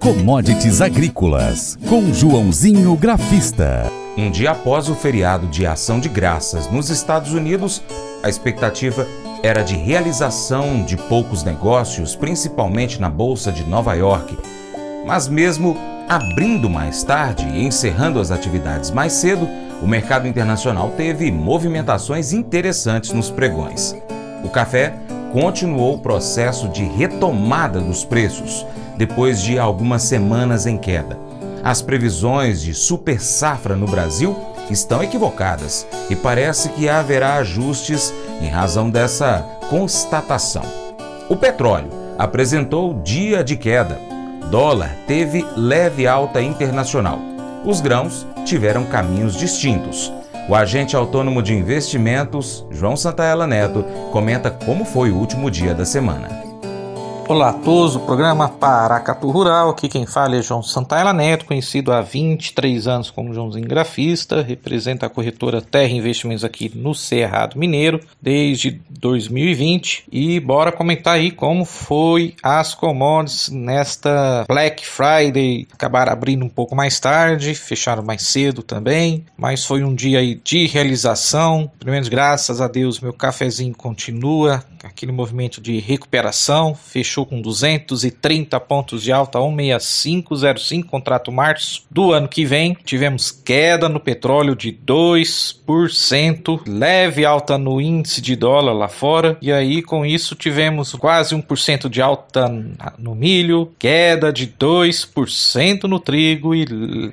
Commodities Agrícolas, com Joãozinho Grafista. Um dia após o feriado de Ação de Graças nos Estados Unidos, a expectativa era de realização de poucos negócios, principalmente na Bolsa de Nova York. Mas, mesmo abrindo mais tarde e encerrando as atividades mais cedo, o mercado internacional teve movimentações interessantes nos pregões. O café continuou o processo de retomada dos preços depois de algumas semanas em queda. As previsões de super safra no Brasil estão equivocadas e parece que haverá ajustes em razão dessa constatação. O petróleo apresentou dia de queda. Dólar teve leve alta internacional. Os grãos tiveram caminhos distintos. O agente autônomo de investimentos, João Santaella Neto, comenta como foi o último dia da semana. Olá a todos, o programa Paracatu Rural, aqui quem fala é João Santaella Neto, conhecido há 23 anos como Joãozinho Grafista, representa a corretora Terra Investimentos aqui no Cerrado Mineiro desde 2020 e bora comentar aí como foi as commodities nesta Black Friday, acabaram abrindo um pouco mais tarde, fecharam mais cedo também, mas foi um dia aí de realização, pelo menos graças a Deus meu cafezinho continua aquele movimento de recuperação, fechou com 230 pontos de alta, 16505, contrato março do ano que vem. Tivemos queda no petróleo de 2%, leve alta no índice de dólar lá fora, e aí com isso tivemos quase 1% de alta no milho, queda de 2% no trigo e,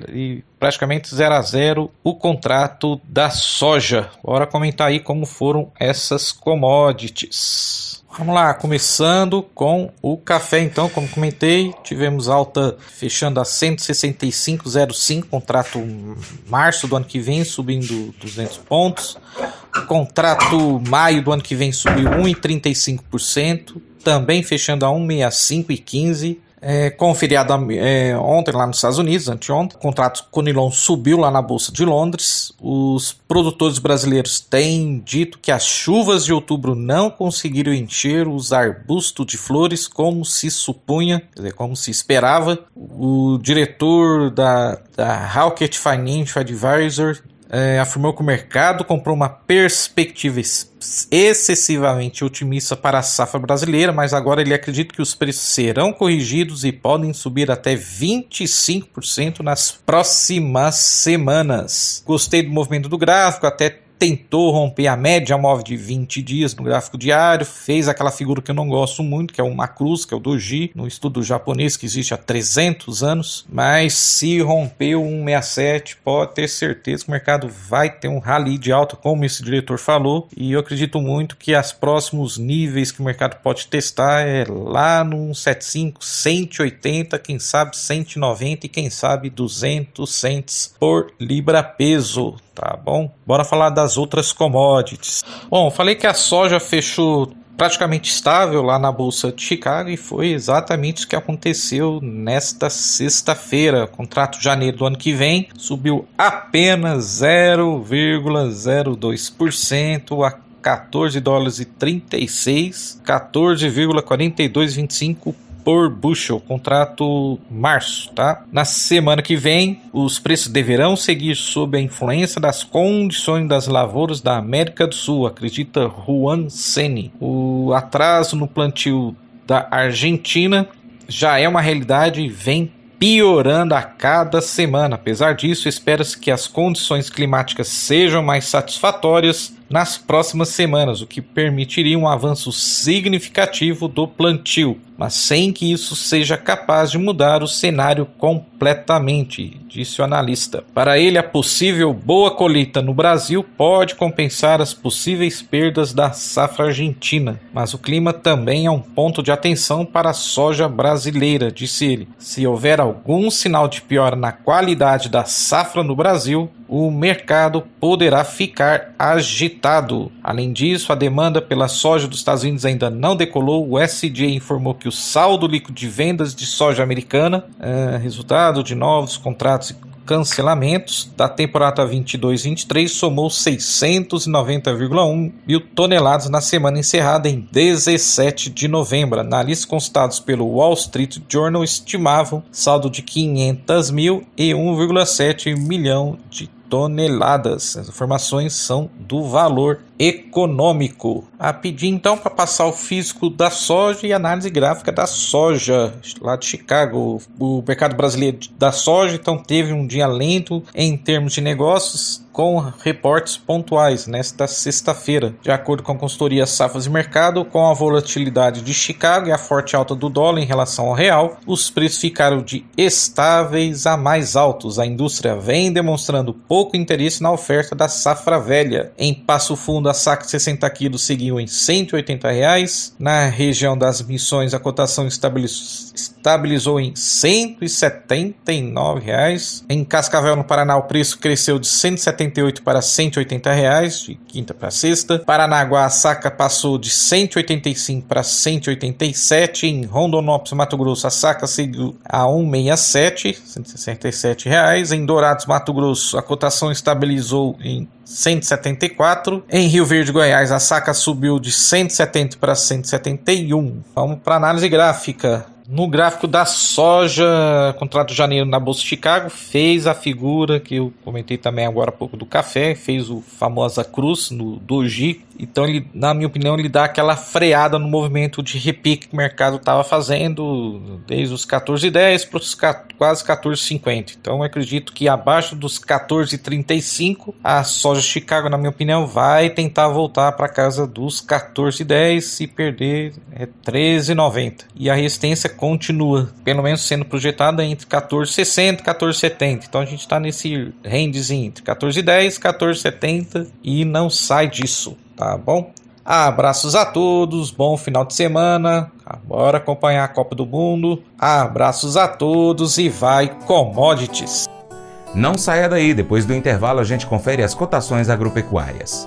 e praticamente 0 a 0 o contrato da soja. Bora comentar aí como foram essas commodities. Vamos lá, começando com o café então, como comentei, tivemos alta fechando a 165,05, contrato março do ano que vem subindo 200 pontos. O contrato maio do ano que vem subiu 1,35%, também fechando a 1,65 e 15 é, conferiada é, ontem lá nos Estados Unidos, anteontem. O contrato com nilon subiu lá na Bolsa de Londres. Os produtores brasileiros têm dito que as chuvas de outubro não conseguiram encher os arbustos de flores como se supunha, dizer, como se esperava. O diretor da, da Rocket Financial Advisor é, afirmou que o mercado comprou uma perspectiva excessivamente otimista para a safra brasileira, mas agora ele acredita que os preços serão corrigidos e podem subir até 25% nas próximas semanas. Gostei do movimento do gráfico, até tentou romper a média móvel de 20 dias no gráfico diário, fez aquela figura que eu não gosto muito, que é uma cruz, que é o doji, no estudo japonês que existe há 300 anos, mas se rompeu 167, pode ter certeza que o mercado vai ter um rally de alta, como esse diretor falou, e eu acredito muito que os próximos níveis que o mercado pode testar é lá no 175, 180, quem sabe 190 e quem sabe 200 cents por libra peso tá bom? Bora falar das outras commodities. Bom, falei que a soja fechou praticamente estável lá na bolsa de Chicago e foi exatamente o que aconteceu nesta sexta-feira. Contrato de janeiro do ano que vem subiu apenas 0,02% a 14 dólares e 36, 14,4225 por bushel, contrato março, tá? Na semana que vem, os preços deverão seguir sob a influência das condições das lavouras da América do Sul, acredita Juan Seni. O atraso no plantio da Argentina já é uma realidade e vem piorando a cada semana. Apesar disso, espera-se que as condições climáticas sejam mais satisfatórias nas próximas semanas, o que permitiria um avanço significativo do plantio mas sem que isso seja capaz de mudar o cenário completamente, disse o analista. Para ele, a possível boa colheita no Brasil pode compensar as possíveis perdas da safra argentina, mas o clima também é um ponto de atenção para a soja brasileira, disse ele. Se houver algum sinal de piora na qualidade da safra no Brasil, o mercado poderá ficar agitado. Além disso, a demanda pela soja dos Estados Unidos ainda não decolou. O SJ informou que o saldo líquido de vendas de soja americana, é, resultado de novos contratos cancelamentos da temporada 22-23 somou 690,1 mil toneladas na semana encerrada em 17 de novembro. Analistas consultados pelo Wall Street Journal estimavam saldo de 500 mil e 1,7 milhão de toneladas. As informações são do valor econômico. A pedir então para passar o físico da soja e análise gráfica da soja lá de Chicago. O mercado brasileiro da soja então teve um dia lento em termos de negócios com reportes pontuais nesta sexta-feira. De acordo com a consultoria Safras e Mercado, com a volatilidade de Chicago e a forte alta do dólar em relação ao real, os preços ficaram de estáveis a mais altos. A indústria vem demonstrando pouco interesse na oferta da safra velha. Em Passo Fundo, a saca de 60 quilos seguiu em 180 reais. Na região das missões, a cotação estabilizou em 179 reais. Em Cascavel, no Paraná, o preço cresceu de 170 188 para 180 reais, de quinta para sexta. Paranaguá, a saca passou de 185 para 187. Em Rondonópolis, Mato Grosso, a saca seguiu a 167, 167 reais. Em Dourados, Mato Grosso, a cotação estabilizou em 174. Em Rio Verde, Goiás, a saca subiu de 170 para 171. Vamos para análise gráfica. No gráfico da soja, contrato de janeiro na Bolsa de Chicago, fez a figura que eu comentei também agora há pouco do café, fez o famosa cruz no doji. Então, ele, na minha opinião, ele dá aquela freada no movimento de repique que o mercado estava fazendo desde os 14,10 para os quase 14,50. Então, acredito que abaixo dos 14,35, a soja Chicago, na minha opinião, vai tentar voltar para casa dos 14,10 e perder é, 13,90. E a resistência continua, pelo menos sendo projetada entre 14,60 e 14,70. Então a gente está nesse rangezinho entre 14,10 e 14,70 e não sai disso, tá bom? Abraços a todos, bom final de semana. Bora acompanhar a Copa do Mundo. Abraços a todos e vai commodities. Não saia daí, depois do intervalo a gente confere as cotações agropecuárias.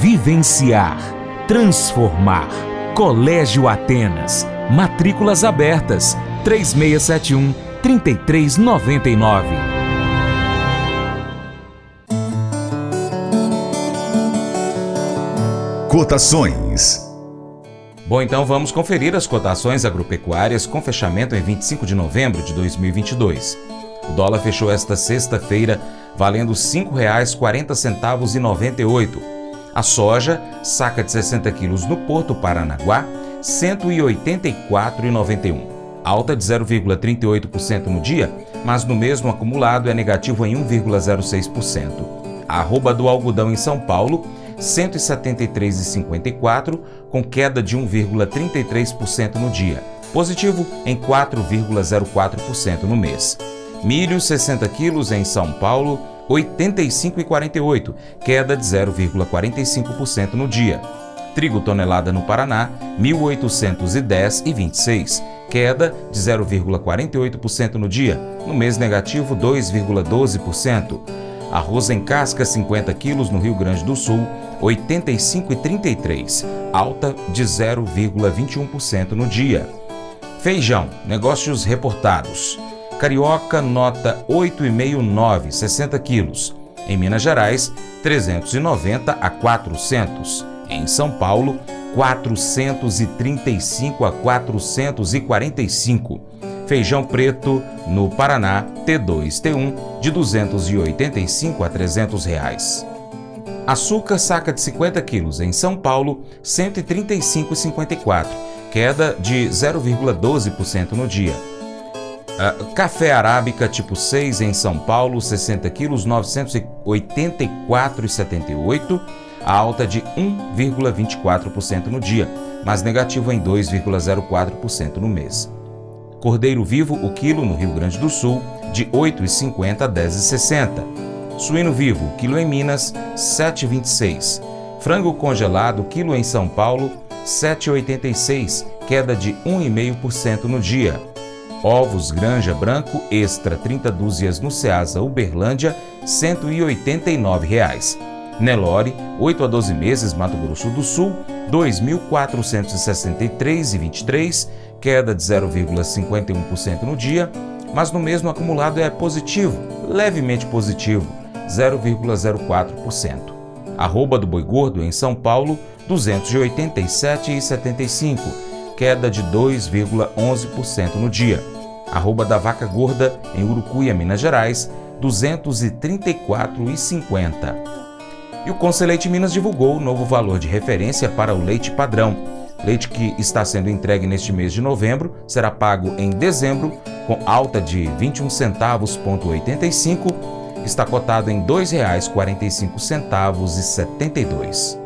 vivenciar, transformar. Colégio Atenas. Matrículas abertas. 3671 3399. Cotações. Bom, então vamos conferir as cotações agropecuárias com fechamento em 25 de novembro de 2022. O dólar fechou esta sexta-feira valendo R$ 5,40,98 a soja, saca de 60 quilos no Porto Paranaguá, R$ 184,91. Alta de 0,38% no dia, mas no mesmo acumulado é negativo em 1,06%. A arroba do algodão em São Paulo, R$ 173,54, com queda de 1,33% no dia. Positivo em 4,04% no mês. Milho 60 quilos em São Paulo, 85,48, queda de 0,45% no dia. Trigo tonelada no Paraná, 1.810,26, queda de 0,48% no dia, no mês negativo 2,12%. Arroz em casca 50 quilos no Rio Grande do Sul, 85,33, alta de 0,21% no dia. Feijão, negócios reportados. Carioca, nota 8,59, 60 quilos. Em Minas Gerais, 390 a 400. Em São Paulo, 435 a 445. Feijão preto no Paraná, T2, T1, de 285 a 300 reais. Açúcar saca de 50 quilos em São Paulo, 135,54, queda de 0,12% no dia. Uh, café arábica tipo 6 em São Paulo, 60 quilos, 984,78, alta de 1,24% no dia, mas negativo em 2,04% no mês. Cordeiro vivo, o quilo no Rio Grande do Sul, de 8,50 a 10,60. Suíno vivo, quilo em Minas, 7,26. Frango congelado, quilo em São Paulo, 7,86, queda de 1,5% no dia. Ovos Granja Branco Extra 30 dúzias no Ceasa Uberlândia, 189 reais. Nelore, 8 a 12 meses, Mato Grosso do Sul, R$ 2.463,23, queda de 0,51% no dia, mas no mesmo acumulado é positivo, levemente positivo, 0,04%. Arroba do boi gordo em São Paulo, R$ 287,75, queda de 2,11% no dia. Arroba da vaca gorda em Urucuia, Minas Gerais, R$ 234,50. E o Conselheite Minas divulgou o novo valor de referência para o leite padrão. Leite que está sendo entregue neste mês de novembro será pago em dezembro com alta de 21 centavos ponto 85, está cotado em R$ 2,45,72.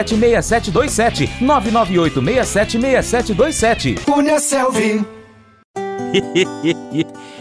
6727 998676727. Cunha Selvi.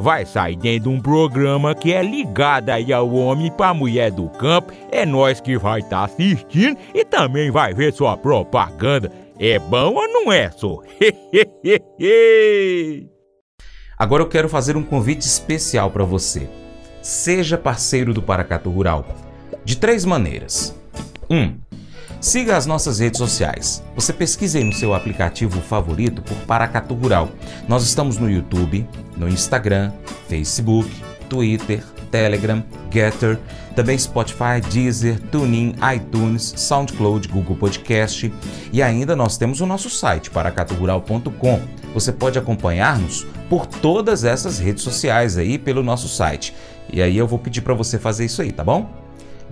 vai sair dentro de um programa que é ligado aí ao homem para mulher do campo. É nós que vai estar tá assistindo e também vai ver sua propaganda. É bom ou não é, só? Agora eu quero fazer um convite especial para você. Seja parceiro do Paracato Rural. De três maneiras. 1. Um, siga as nossas redes sociais. Você pesquise aí no seu aplicativo favorito por Paracato Rural. Nós estamos no YouTube, no Instagram, Facebook, Twitter, Telegram, Getter, também Spotify, Deezer, TuneIn, iTunes, SoundCloud, Google Podcast e ainda nós temos o nosso site paracaturural.com. Você pode acompanhar-nos por todas essas redes sociais aí pelo nosso site. E aí eu vou pedir para você fazer isso aí, tá bom?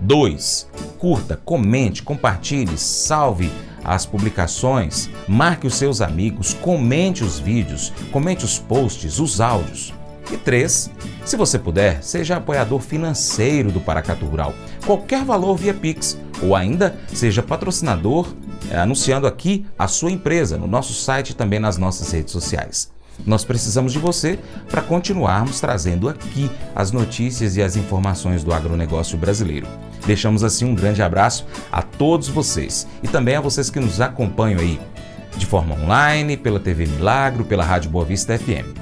2. Curta, comente, compartilhe, salve as publicações, marque os seus amigos, comente os vídeos, comente os posts, os áudios. E 3. Se você puder, seja apoiador financeiro do Paracatu Rural, qualquer valor via Pix, ou ainda seja patrocinador, é, anunciando aqui a sua empresa no nosso site e também nas nossas redes sociais. Nós precisamos de você para continuarmos trazendo aqui as notícias e as informações do agronegócio brasileiro. Deixamos assim um grande abraço a todos vocês e também a vocês que nos acompanham aí de forma online, pela TV Milagro, pela Rádio Boa Vista FM.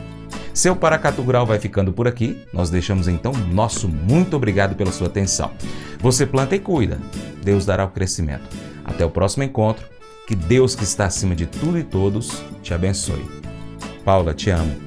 Seu Paracatu Rural vai ficando por aqui. Nós deixamos então nosso muito obrigado pela sua atenção. Você planta e cuida. Deus dará o crescimento. Até o próximo encontro. Que Deus que está acima de tudo e todos te abençoe. Paula, te amo.